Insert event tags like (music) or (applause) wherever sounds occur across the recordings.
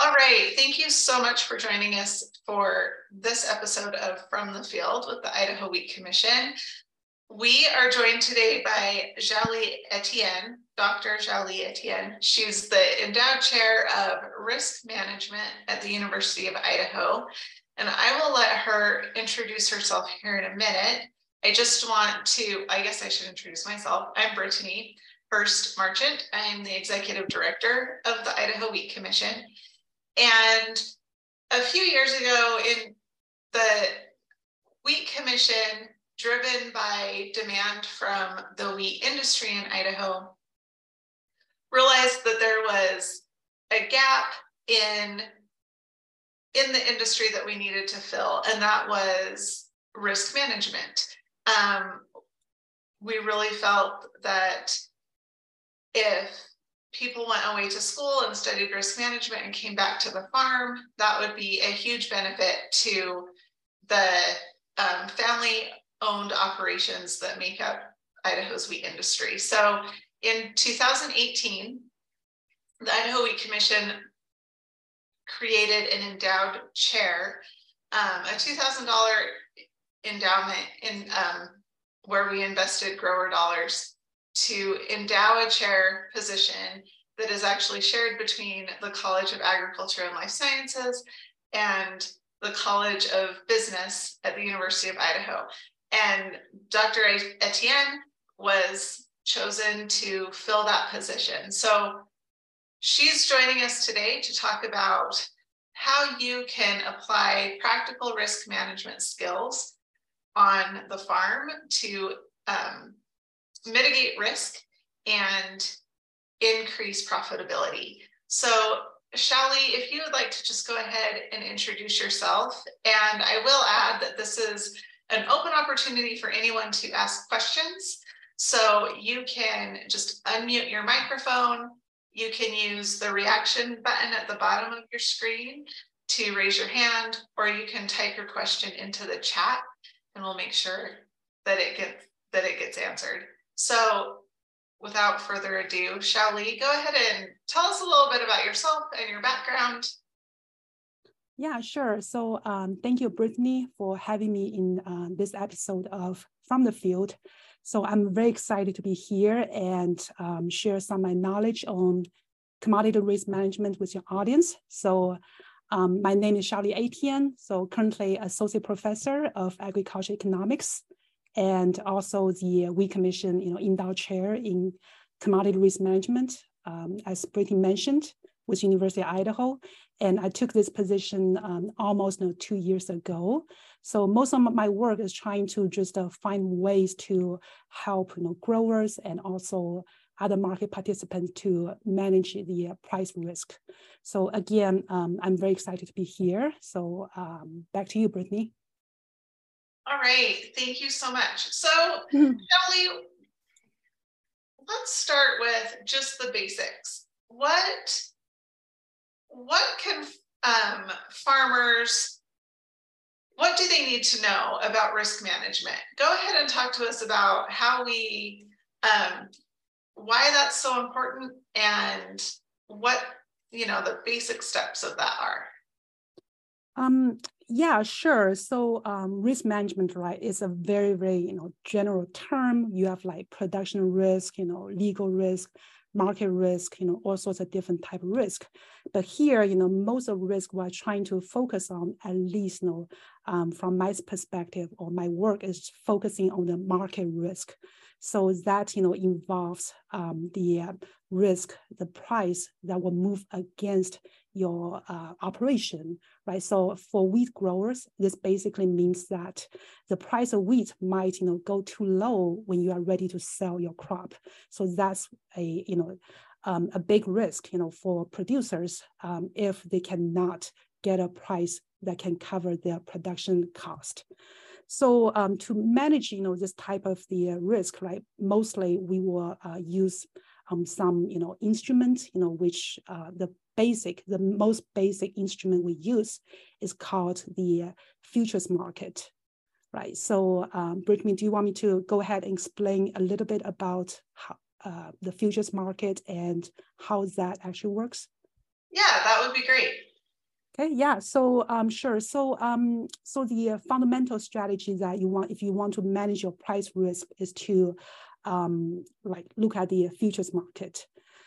All right, thank you so much for joining us for this episode of From the Field with the Idaho Wheat Commission. We are joined today by Xiaoli Etienne, Dr. Xiaoli Etienne. She's the endowed chair of risk management at the University of Idaho. And I will let her introduce herself here in a minute. I just want to, I guess I should introduce myself. I'm Brittany Hurst Marchant. I'm the executive director of the Idaho Wheat Commission. And a few years ago, in the Wheat Commission, driven by demand from the wheat industry in Idaho, realized that there was a gap in in the industry that we needed to fill, and that was risk management. Um, we really felt that if people went away to school and studied risk management and came back to the farm, that would be a huge benefit to the um, family owned operations that make up Idaho's wheat industry. So in 2018, the Idaho Wheat Commission created an endowed chair, um, a $2,000 endowment in um, where we invested grower dollars to endow a chair position that is actually shared between the College of Agriculture and Life Sciences and the College of Business at the University of Idaho. And Dr. Etienne was chosen to fill that position. So she's joining us today to talk about how you can apply practical risk management skills on the farm to um, mitigate risk and increase profitability. So Xiaoli, if you would like to just go ahead and introduce yourself. And I will add that this is an open opportunity for anyone to ask questions. So you can just unmute your microphone. You can use the reaction button at the bottom of your screen to raise your hand, or you can type your question into the chat and we'll make sure that it gets that it gets answered. So without further ado, Xiaoli, go ahead and tell us a little bit about yourself and your background. Yeah, sure. So um, thank you, Brittany, for having me in uh, this episode of From the Field. So I'm very excited to be here and um, share some of my knowledge on commodity risk management with your audience. So um, my name is Xiaoli Etienne, so currently associate professor of agriculture economics and also the Wheat Commission, you know, endowed chair in commodity risk management, um, as Brittany mentioned, with University of Idaho. And I took this position um, almost you know, two years ago. So most of my work is trying to just uh, find ways to help you know, growers and also other market participants to manage the uh, price risk. So again, um, I'm very excited to be here. So um, back to you, Brittany. All right, thank you so much. So, (laughs) mm-hmm. Let's start with just the basics. What what can um, farmers what do they need to know about risk management? Go ahead and talk to us about how we um, why that's so important and what you know the basic steps of that are. Um, yeah, sure. So um, risk management, right, is a very, very, you know, general term. You have like production risk, you know, legal risk, market risk, you know, all sorts of different type of risk. But here, you know, most of risk we're trying to focus on, at least, you know, um, from my perspective or my work is focusing on the market risk. So that, you know, involves um, the uh, risk, the price that will move against your uh, operation, right? So for wheat growers, this basically means that the price of wheat might, you know, go too low when you are ready to sell your crop. So that's a, you know, um, a big risk, you know, for producers um, if they cannot get a price that can cover their production cost. So um, to manage, you know, this type of the uh, risk, right? Mostly we will uh, use um, some, you know, instruments, you know, which uh, the basic, the most basic instrument we use is called the uh, futures market, right? So um, Brittany, do you want me to go ahead and explain a little bit about how, uh, the futures market and how that actually works? Yeah, that would be great. Okay, yeah, so um, sure. So um, so the uh, fundamental strategy that you want, if you want to manage your price risk, is to um, like look at the futures market.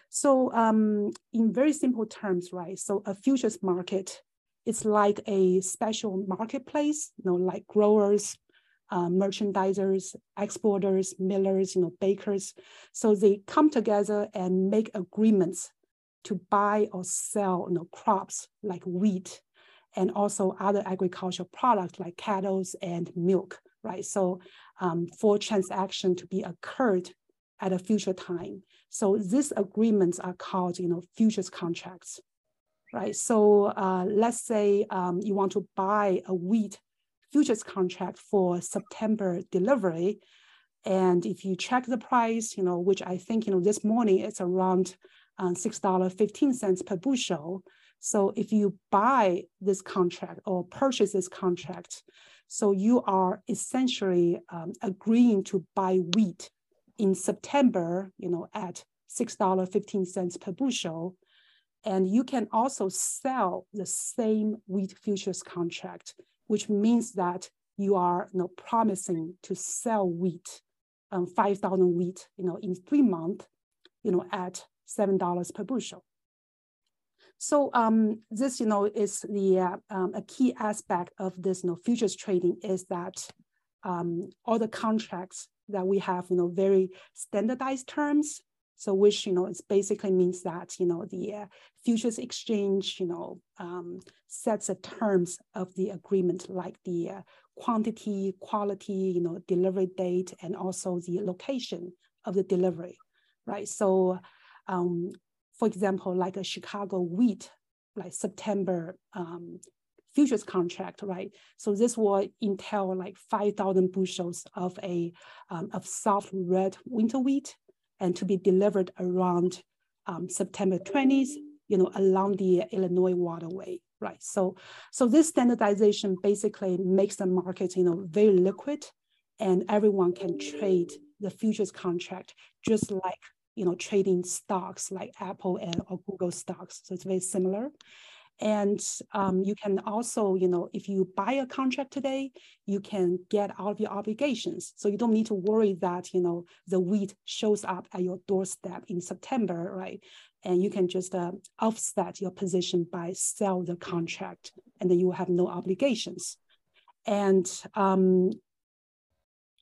So um, in very simple terms, right? So a futures market is like a special marketplace, you know, like growers, uh, merchandisers, exporters, millers, you know, bakers. So they come together and make agreements to buy or sell you know, crops like wheat and also other agricultural products like cattle and milk, right? So um, for transaction to be occurred at a future time. So these agreements are called, you know, futures contracts, right? So uh, let's say um, you want to buy a wheat futures contract for September delivery. And if you check the price, you know, which I think, you know, this morning it's around um, $6.15 per bushel. So if you buy this contract or purchase this contract, so you are essentially um, agreeing to buy wheat in September, you know, at $6.15 per bushel. And you can also sell the same wheat futures contract, which means that you are you know, promising to sell wheat, um, 5,000 wheat, you know, in three months, you know, at $7 per bushel. So um, this, you know, is the uh, um, a key aspect of this, you know, futures trading is that um, all the contracts that we have, you know, very standardized terms. So which, you know, it basically means that, you know, the uh, futures exchange, you know, um, sets the terms of the agreement like the uh, quantity, quality, you know, delivery date, and also the location of the delivery, right? So um, for example, like a Chicago wheat, like September um, futures contract, right? So this will entail like 5,000 bushels of a um, of soft red winter wheat and to be delivered around um, September 20th, you know, along the Illinois waterway, right? So, so this standardization basically makes the market, you know, very liquid and everyone can trade the futures contract just like you know, trading stocks like Apple and or Google stocks. So it's very similar. And um, you can also, you know, if you buy a contract today, you can get out of your obligations. So you don't need to worry that, you know, the wheat shows up at your doorstep in September, right? And you can just uh, offset your position by sell the contract and then you have no obligations. And, um,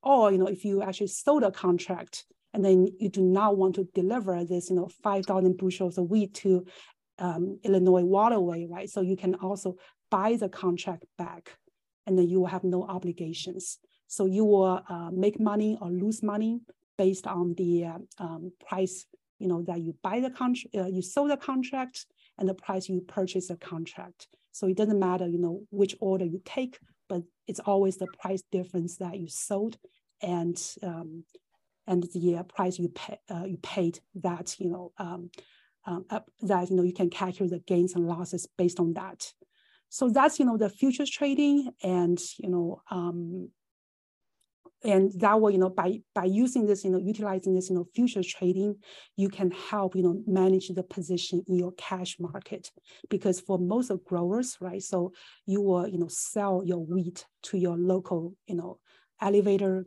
or, you know, if you actually sold a contract, and then you do not want to deliver this, you know, 5,000 bushels of wheat to um, Illinois waterway, right? So you can also buy the contract back and then you will have no obligations. So you will uh, make money or lose money based on the uh, um, price, you know, that you buy the contract, uh, you sold the contract and the price you purchase the contract. So it doesn't matter, you know, which order you take, but it's always the price difference that you sold and um, and the price you pay uh, you paid that you know um, um, that you know you can calculate the gains and losses based on that. So that's you know the futures trading, and you know um, and that way you know by by using this you know utilizing this you know futures trading, you can help you know manage the position in your cash market because for most of growers right, so you will you know sell your wheat to your local you know elevator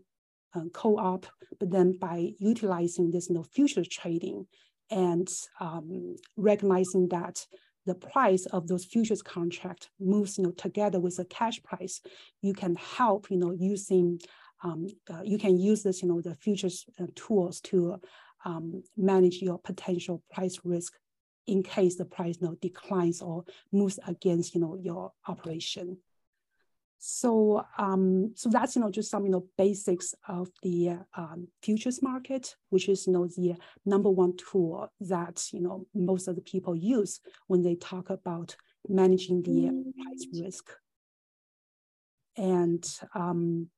uh, co-op, but then by utilizing this you know, futures trading and um, recognizing that the price of those futures contract moves you know, together with the cash price, you can help you know, using, um, uh, you can use this, you know, the futures uh, tools to um, manage your potential price risk in case the price you know, declines or moves against you know, your operation. So, um, so that's, you know, just some, you know, basics of the um, futures market, which is, you know, the number one tool that, you know, most of the people use when they talk about managing the price risk. And um,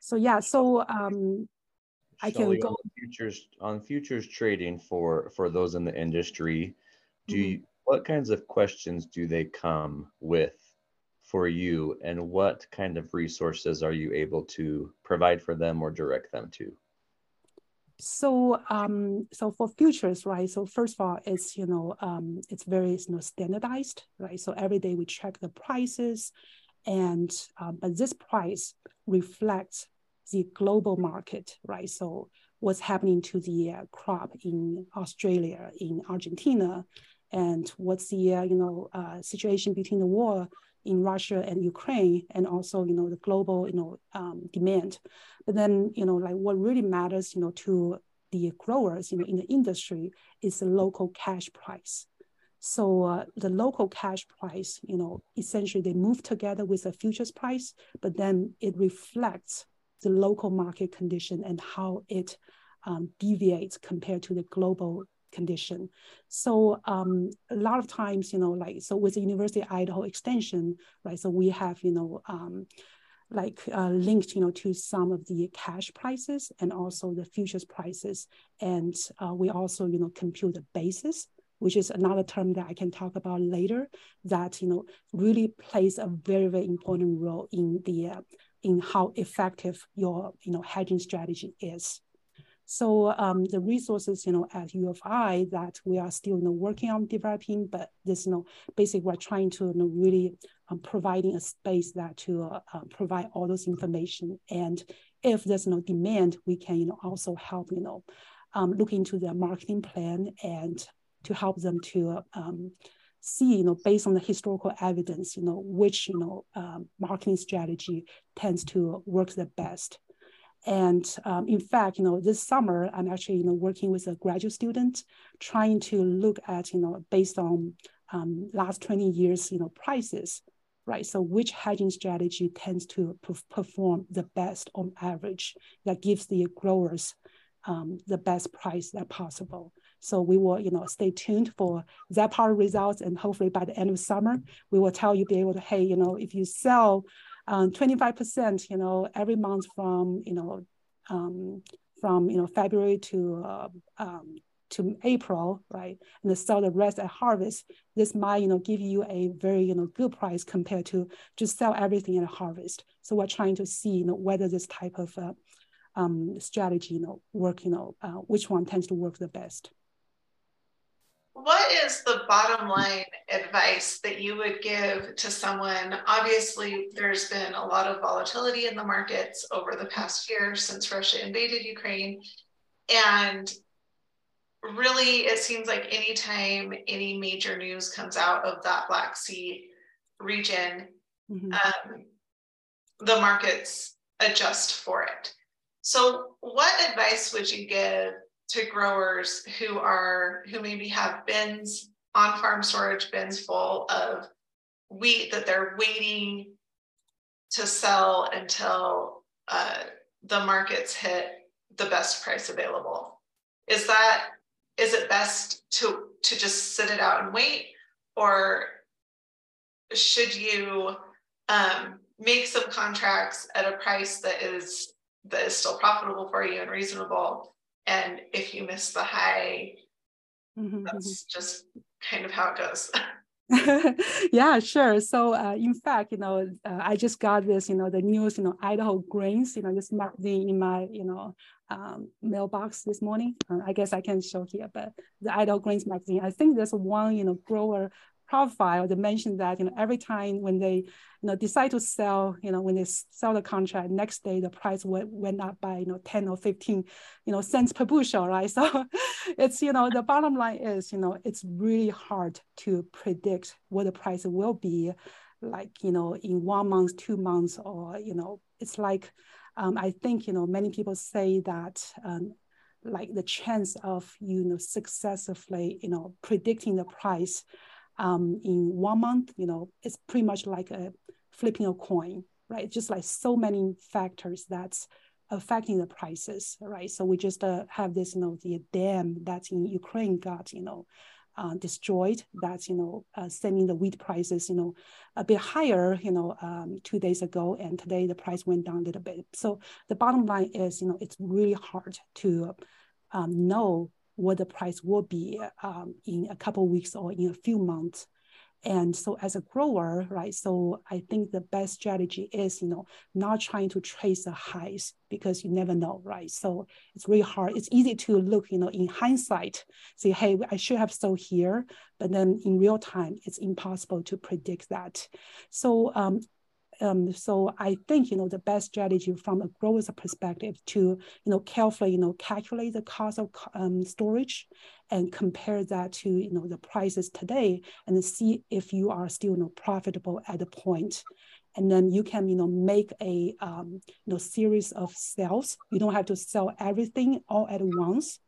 so, yeah, so um, I can go. On futures, on futures trading for, for those in the industry, do mm -hmm. you, what kinds of questions do they come with for you and what kind of resources are you able to provide for them or direct them to so um, so for futures, right? So first of all, it's you know um, it's very you know standardized, right? So every day we check the prices, and uh, but this price reflects the global market, right? So what's happening to the uh, crop in Australia, in Argentina, and what's the uh, you know uh, situation between the war in Russia and Ukraine, and also you know the global you know um, demand. But then you know like what really matters you know to the growers you know in the industry is the local cash price. So uh, the local cash price, you know, essentially they move together with the futures price, but then it reflects the local market condition and how it um, deviates compared to the global condition. So um, a lot of times, you know, like, so with the University of Idaho extension, right, so we have, you know, um, like uh, linked, you know, to some of the cash prices and also the futures prices. And uh, we also, you know, compute the basis, which is another term that I can talk about later that, you know, really plays a very, very important role in the, uh, in how effective your, you know, hedging strategy is. So um, the resources, you know, at U of I that we are still, you know, working on developing, but this, you know, basically we're trying to you know, really um, providing a space that to uh, uh, provide all those information. And if there's no demand, we can, you know, also help, you know, um, look into their marketing plan and to help them to um, see, you know, based on the historical evidence, you know, which, you know, um, marketing strategy tends to work the best. And um, in fact, you know, this summer, I'm actually, you know, working with a graduate student, trying to look at, you know, based on um, last 20 years, you know, prices, right? So which hedging strategy tends to perform the best on average that gives the growers um, the best price that possible. So we will, you know, stay tuned for that part of results, and hopefully by the end of summer, we will tell you, be able to, hey, you know, if you sell um, 25%, you know, every month from, you know, um, from, you know, February to, uh, um, to April, right? And sell the rest at harvest. This might, you know, give you a very, you know, good price compared to just sell everything at harvest. So we're trying to see, you know, whether this type of uh, um, strategy, you know, work, you know, uh, which one tends to work the best what is the bottom line advice that you would give to someone? Obviously, there's been a lot of volatility in the markets over the past year since Russia invaded Ukraine. And really, it seems like anytime any major news comes out of that Black Sea region, mm-hmm. um, the markets adjust for it. So, what advice would you give to growers who are who maybe have bins on farm storage bins full of wheat that they're waiting to sell until uh, the markets hit the best price available. Is that is it best to to just sit it out and wait? Or should you um, make some contracts at a price that is that is still profitable for you and reasonable and if you miss the high mm-hmm. that's mm-hmm. just kind of how it goes (laughs) (laughs) yeah sure so uh, in fact you know uh, i just got this you know the news you know idaho grains you know this magazine in my you know um, mailbox this morning uh, i guess i can show here but the idaho grains magazine i think there's one you know grower profile that mentioned that you know every time when they you know decide to sell you know when they sell the contract next day the price went, went up by you know 10 or 15 you know cents per bushel right so it's you know the bottom line is you know it's really hard to predict what the price will be like you know in one month two months or you know it's like um, i think you know many people say that um, like the chance of you know successfully you know predicting the price um, in one month, you know, it's pretty much like a flipping a coin, right? Just like so many factors that's affecting the prices, right? So we just uh, have this, you know, the dam that's in Ukraine got, you know, uh, destroyed. That's you know uh, sending the wheat prices you know a bit higher. You know um, two days ago, and today the price went down a little bit. So the bottom line is you know it's really hard to um, know what the price will be um, in a couple weeks or in a few months. And so as a grower, right, so I think the best strategy is, you know, not trying to trace the highs because you never know, right? So it's really hard. It's easy to look, you know, in hindsight, say, hey, I should have sold here, but then in real time, it's impossible to predict that. So um, um, so I think you know the best strategy from a grower's perspective to you know carefully you know calculate the cost of um, storage and compare that to you know the prices today and see if you are still you know profitable at the point. And then you can you know make a um, you know series of sales. You don't have to sell everything all at once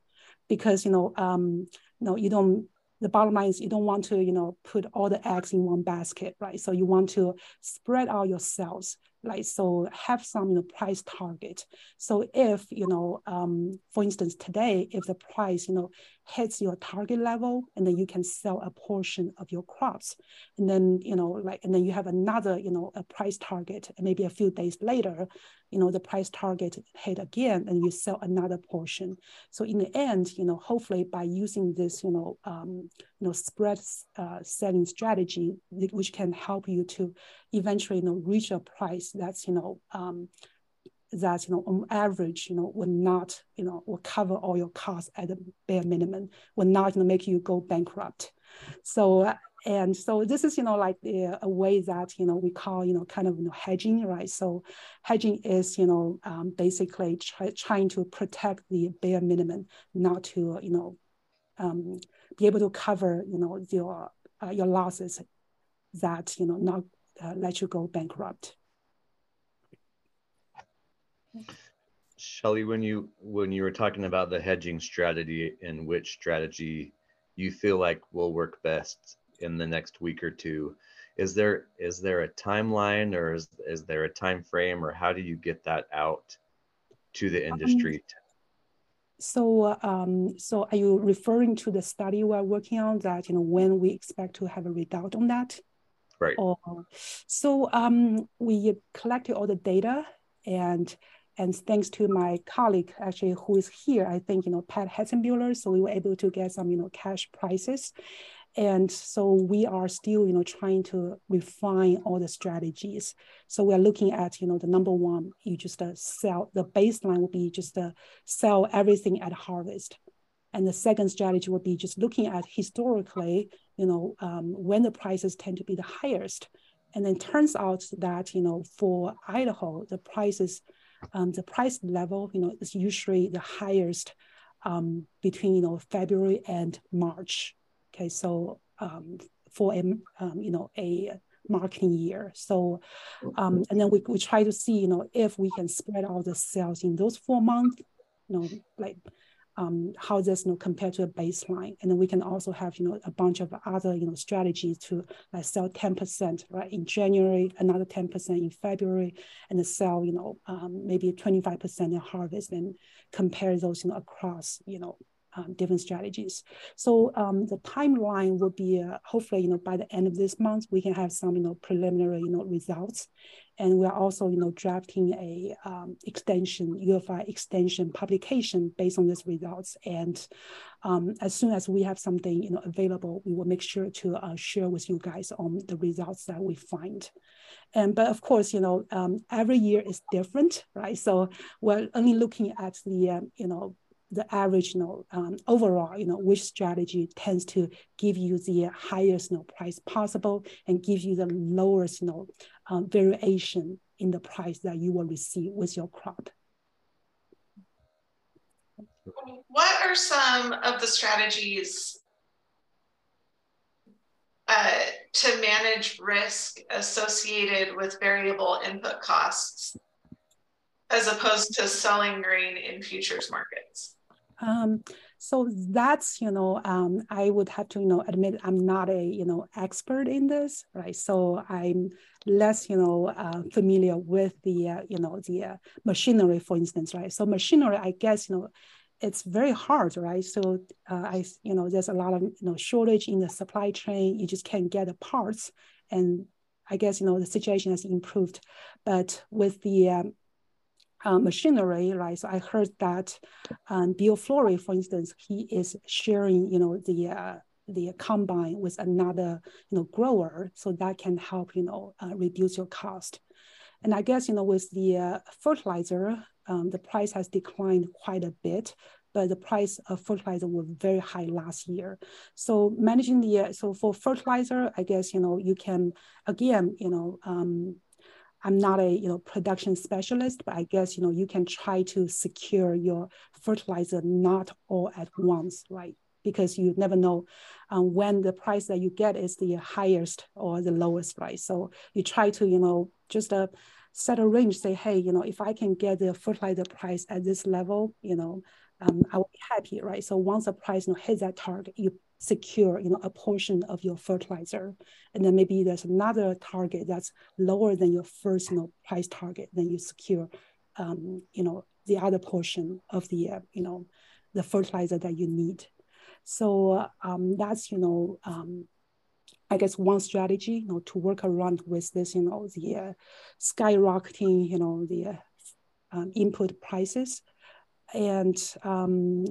because you know um, you know you don't the bottom line is you don't want to, you know, put all the eggs in one basket, right? So you want to spread out your sales like so have some you know price target so if you know um, for instance today if the price you know hits your target level and then you can sell a portion of your crops. And then you know like and then you have another you know a price target and maybe a few days later you know the price target hit again and you sell another portion. So in the end you know hopefully by using this you know um, you know spread uh, selling strategy which can help you to eventually you know reach a price that's you know um, that you know on average you know will not you know will cover all your costs at the bare minimum will not you know, make you go bankrupt so and so this is you know like the, a way that you know we call you know kind of you know hedging right so hedging is you know um, basically try, trying to protect the bare minimum not to you know um, be able to cover you know your uh, your losses that you know not uh, let you go bankrupt. Xiaoli, when you when you were talking about the hedging strategy and which strategy you feel like will work best in the next week or two, is there is there a timeline or is, is there a time frame or how do you get that out to the industry? Um, so um, so are you referring to the study we're working on that you know when we expect to have a result on that? Right. Or, so um, we collected all the data and and thanks to my colleague actually who is here, I think, you know, Pat Hatzenbuehler, so we were able to get some, you know, cash prices. And so we are still, you know, trying to refine all the strategies. So we're looking at, you know, the number one, you just uh, sell, the baseline will be just uh, sell everything at harvest. And the second strategy would be just looking at historically, you know, um, when the prices tend to be the highest. And then turns out that, you know, for Idaho, the prices, um, the price level, you know, is usually the highest um, between, you know, February and March. Okay, so um, for a, um, you know, a marketing year. So, um, and then we, we try to see, you know, if we can spread out the sales in those four months, you know, like um, how this you know compared to a baseline, and then we can also have you know a bunch of other you know strategies to sell ten percent right in January, another ten percent in February, and then sell you know um, maybe twenty five percent in harvest, and compare those you know across you know um, different strategies. So um, the timeline will be uh, hopefully, you know, by the end of this month, we can have some, you know, preliminary, you know, results. And we are also, you know, drafting a um, extension, U of I extension publication based on these results. And um, as soon as we have something, you know, available, we will make sure to uh, share with you guys on the results that we find. And but of course, you know, um, every year is different, right? So we're only looking at the, uh, you know, the average you know, um, overall, you know, which strategy tends to give you the highest you know, price possible and give you the lowest you know, um, variation in the price that you will receive with your crop. What are some of the strategies uh, to manage risk associated with variable input costs as opposed to selling grain in futures markets? Um, so that's, you know, um, I would have to, you know, admit I'm not a, you know, expert in this, right? So I'm less, you know, uh, familiar with the, uh, you know, the uh, machinery, for instance, right? So machinery, I guess, you know, it's very hard, right? So uh, I, you know, there's a lot of, you know, shortage in the supply chain. You just can't get the parts. And I guess, you know, the situation has improved. But with the um, uh, machinery, right? So I heard that um, Bill Flory, for instance, he is sharing, you know, the uh, the combine with another, you know, grower. So that can help, you know, uh, reduce your cost. And I guess, you know, with the uh, fertilizer, um, the price has declined quite a bit, but the price of fertilizer was very high last year. So managing the, so for fertilizer, I guess, you know, you can, again, you know, um, I'm not a you know production specialist, but I guess you know you can try to secure your fertilizer not all at once, right? Because you never know um, when the price that you get is the highest or the lowest, right? So you try to you know just uh, set a range, say, hey, you know, if I can get the fertilizer price at this level, you know, um, I will be happy, right? So once the price you know, hits that target, you secure you know a portion of your fertilizer. And then maybe there's another target that's lower than your first you know price target then you secure um, you know the other portion of the uh, you know the fertilizer that you need. So um, that's you know um, I guess one strategy, you know, to work around with this, you know, the uh, skyrocketing, you know, the uh, um, input prices, and um,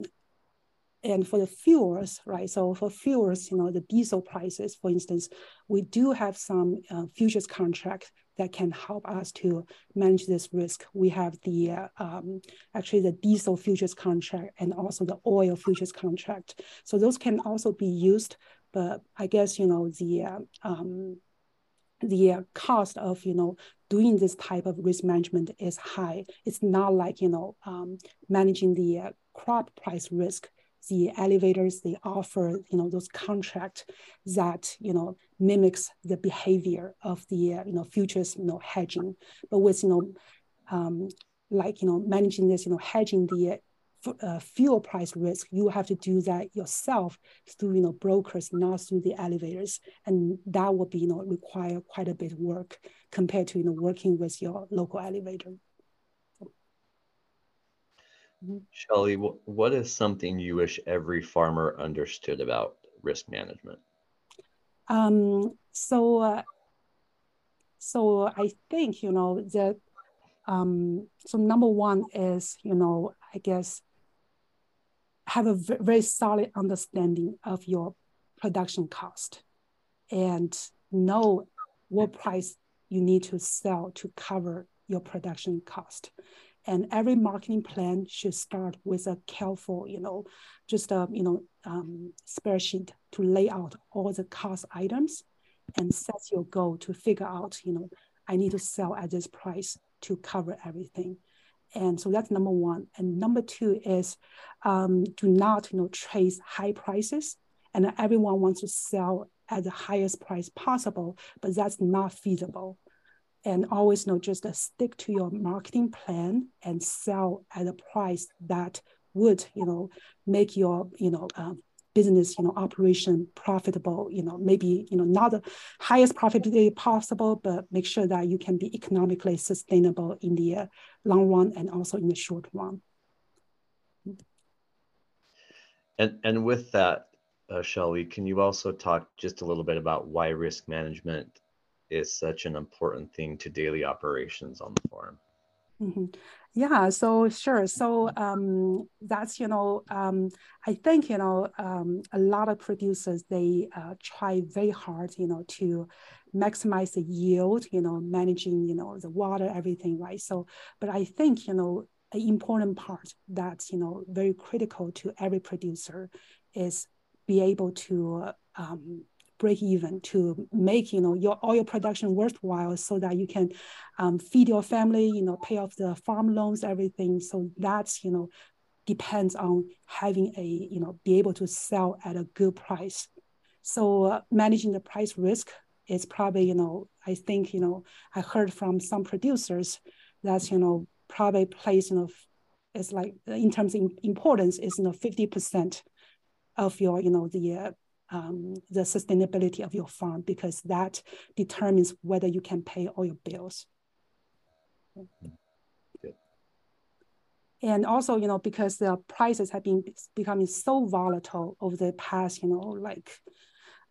and for the fuels, right? So for fuels, you know, the diesel prices, for instance, we do have some uh, futures contract that can help us to manage this risk. We have the uh, um, actually the diesel futures contract and also the oil futures contract. So those can also be used, but I guess you know the uh, um, the cost of you know doing this type of risk management is high. It's not like you know um, managing the uh, crop price risk the elevators they offer you know those contracts that you know mimics the behavior of the you know futures you know hedging but with you know um, like you know managing this you know hedging the uh, fuel price risk you have to do that yourself through you know brokers not through the elevators and that would be you know require quite a bit of work compared to you know working with your local elevator Mm-hmm. Xiaoli, what is something you wish every farmer understood about risk management? Um, so, uh, so I think you know that. Um, so number one is you know I guess have a very solid understanding of your production cost, and know what price you need to sell to cover your production cost and every marketing plan should start with a careful, you know, just a you know um, spreadsheet to lay out all the cost items and set your goal to figure out, you know, I need to sell at this price to cover everything. And so that's number one. And number two is um, do not, you know, chase high prices. And everyone wants to sell at the highest price possible, but that's not feasible and always you know just uh, stick to your marketing plan and sell at a price that would you know make your you know uh, business you know operation profitable you know maybe you know not the highest profitability possible but make sure that you can be economically sustainable in the uh, long run and also in the short run and and with that uh, Xiaoli, can you also talk just a little bit about why risk management is such an important thing to daily operations on the farm. Mm-hmm. Yeah, so sure. So um, that's you know, um, I think you know, um, a lot of producers they uh, try very hard, you know, to maximize the yield, you know, managing you know the water, everything, right? So, but I think you know, an important part that's you know very critical to every producer is be able to um, break even to make you know your oil production worthwhile so that you can um, feed your family you know pay off the farm loans everything so that's you know depends on having a you know be able to sell at a good price so uh, managing the price risk is probably you know i think you know i heard from some producers that's you know probably plays you know it's like in terms of importance is you know 50% of your you know the uh, um, the sustainability of your farm because that determines whether you can pay all your bills. And also, you know, because the prices have been becoming so volatile over the past, you know, like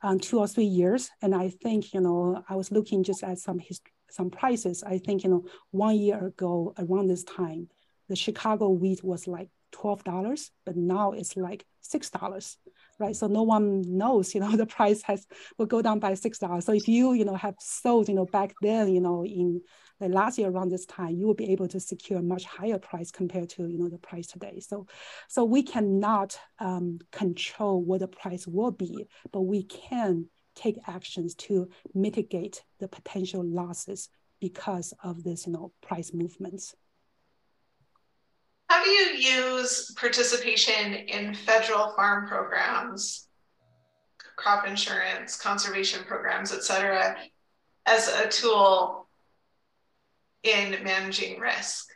um, two or three years. And I think, you know, I was looking just at some some prices. I think, you know, one year ago around this time, the Chicago wheat was like $12, but now it's like $6 right? So no one knows, you know, (laughs) the price has will go down by six dollars. So if you, you know, have sold, you know, back then, you know, in like last year around this time, you will be able to secure a much higher price compared to, you know, the price today. So, so we cannot um, control what the price will be, but we can take actions to mitigate the potential losses because of this, you know, price movements. Do you use participation in federal farm programs, crop insurance, conservation programs, et cetera, as a tool in managing risk?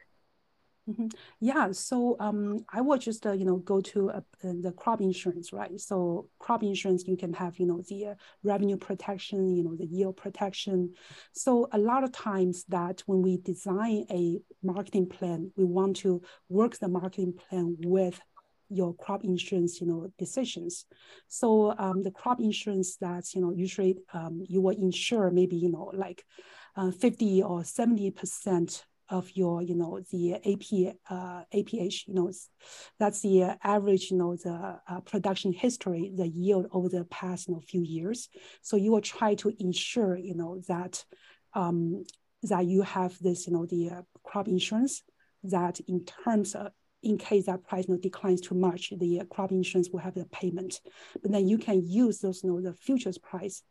Mm-hmm. Yeah, so um, I will just uh, you know go to uh, the crop insurance, right? So crop insurance, you can have you know the uh, revenue protection, you know the yield protection. So a lot of times that when we design a marketing plan, we want to work the marketing plan with your crop insurance, you know, decisions. So um, the crop insurance that's you know usually um, you will insure maybe you know like uh, 50 or 70 percent of your, you know, the AP, uh, APH, you know, that's the average, you know, the uh, production history, the yield over the past, you know, few years. So you will try to ensure, you know, that um, that you have this, you know, the uh, crop insurance that in terms of in case that price you know, declines too much, the uh, crop insurance will have the payment. But then you can use those, you know, the futures price,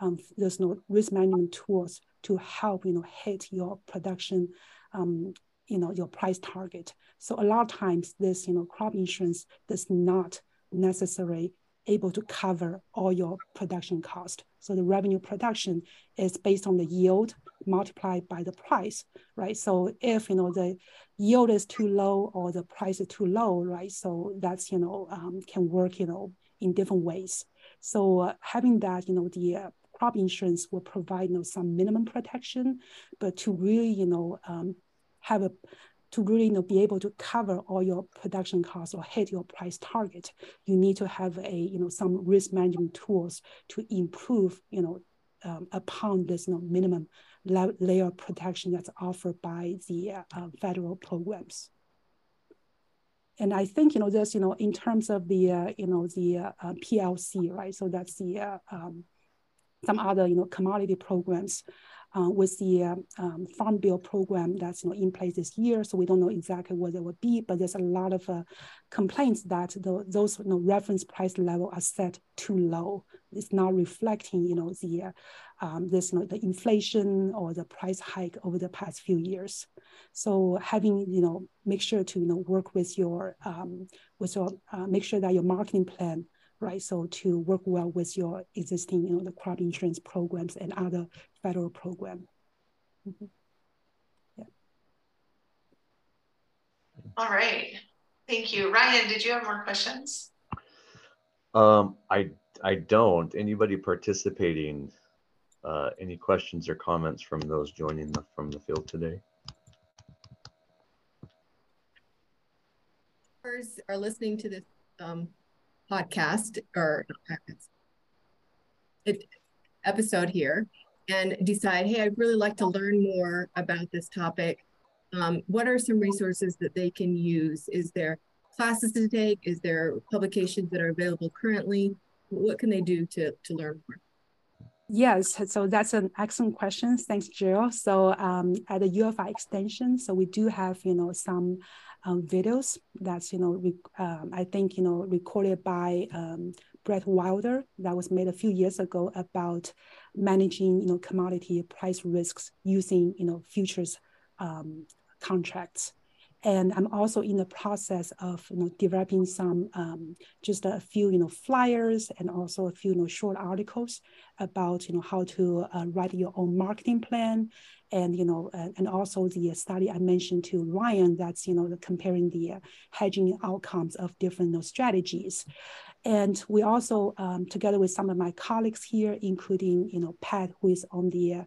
um, those you know, risk management tools to help, you know, hit your production um, you know, your price target. So a lot of times this, you know, crop insurance does not necessarily able to cover all your production cost. So the revenue production is based on the yield multiplied by the price, right? So if, you know, the yield is too low or the price is too low, right? So that's, you know, um, can work, you know, in different ways. So uh, having that, you know, the uh, crop insurance will provide, you know, some minimum protection, but to really, you know, um, have a to really you know, be able to cover all your production costs or hit your price target, you need to have a you know some risk management tools to improve you know um, upon this you know minimum layer of protection that's offered by the uh, federal programs. And I think you know this you know in terms of the uh, you know the uh, PLC right, so that's the uh, um, some other you know commodity programs uh, with the uh, um, Farm Bill program that's you know, in place this year. So we don't know exactly what it will be, but there's a lot of uh, complaints that the, those you know, reference price level are set too low. It's not reflecting, you know, the uh, um, this you know, the inflation or the price hike over the past few years. So having you know make sure to you know work with your um, with your uh, make sure that your marketing plan right? So to work well with your existing, you know, the crop insurance programs and other federal program. Mm -hmm. Yeah. All right. Thank you. Ryan, did you have more questions? Um, I, I don't. Anybody participating, uh, any questions or comments from those joining the, from the field today? are listening to this um, podcast or episode here and decide, hey, I'd really like to learn more about this topic. Um, what are some resources that they can use? Is there classes to take? Is there publications that are available currently? What can they do to, to learn more? Yes, so that's an excellent question. Thanks, Jill. So um, at the U of I extension, so we do have, you know, some um, videos that's, you know, um, I think, you know, recorded by um, Brett Wilder that was made a few years ago about managing, you know, commodity price risks using, you know, futures um, contracts. And I'm also in the process of you know, developing some um, just a few you know flyers and also a few you know short articles about you know how to uh, write your own marketing plan and you know uh, and also the study I mentioned to Ryan that's you know the comparing the uh, hedging outcomes of different you know, strategies. And we also, um, together with some of my colleagues here, including you know Pat, who is on the uh,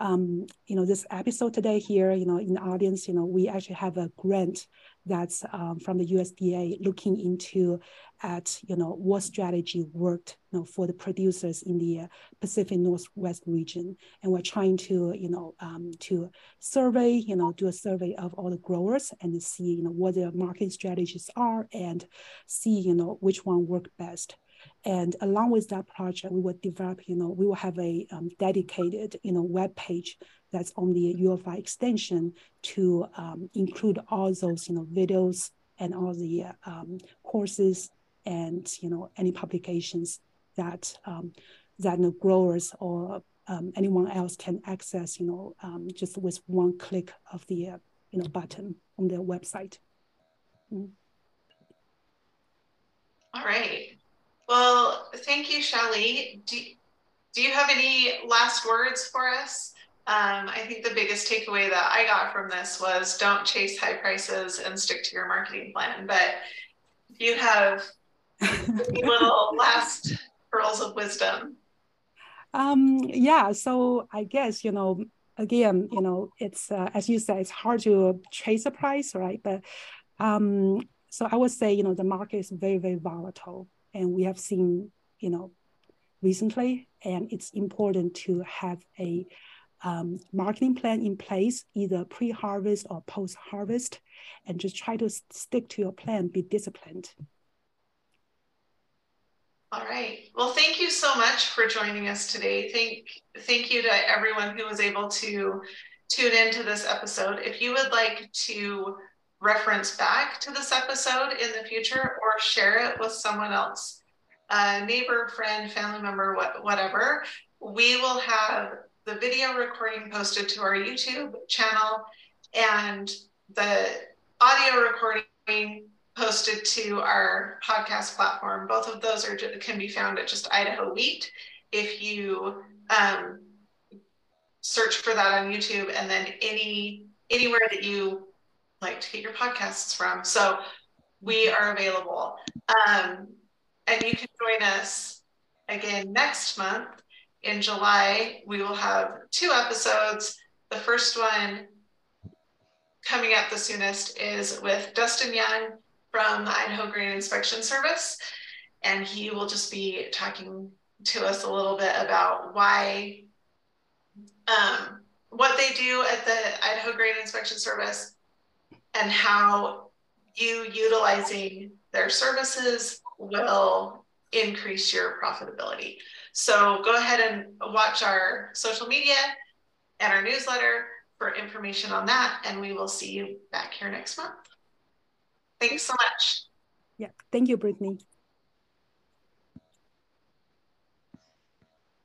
um, you know, this episode today here, you know, in the audience, you know, we actually have a grant that's um, from the USDA looking into at, you know, what strategy worked, you know, for the producers in the uh, Pacific Northwest region. And we're trying to, you know, um, to survey, you know, do a survey of all the growers and see, you know, what their marketing strategies are and see, you know, which one worked best. And along with that project, we will develop, you know, we will have a um, dedicated, you know, web page that's on the U of I extension to um, include all those, you know, videos and all the um, courses and, you know, any publications that um, that you know, growers or um, anyone else can access, you know, um, just with one click of the, uh, you know, button on their website. Mm. All right. Well, thank you, Shelly. Do, do you have any last words for us? Um, I think the biggest takeaway that I got from this was don't chase high prices and stick to your marketing plan. But you have (laughs) little last pearls of wisdom. Um, yeah, so I guess, you know, again, you know, it's, uh, as you said, it's hard to chase a price, right? But um, so I would say, you know, the market is very, very volatile and we have seen, you know, recently, and it's important to have a um, marketing plan in place, either pre-harvest or post-harvest, and just try to stick to your plan, be disciplined. All right. Well, thank you so much for joining us today. Thank, thank you to everyone who was able to tune into this episode. If you would like to reference back to this episode in the future or share it with someone else, a neighbor, friend, family member, what, whatever, we will have the video recording posted to our YouTube channel and the audio recording posted to our podcast platform. Both of those are can be found at just Idaho Wheat. If you um, search for that on YouTube, and then any anywhere that you like to get your podcasts from. So we are available. Um, and you can join us again next month in July. We will have two episodes. The first one coming up the soonest is with Dustin Young from the Idaho Grain Inspection Service. And he will just be talking to us a little bit about why, um, what they do at the Idaho Grain Inspection Service and how you utilizing their services will increase your profitability. So go ahead and watch our social media and our newsletter for information on that. And we will see you back here next month. Thanks so much. Yeah, thank you, Brittany.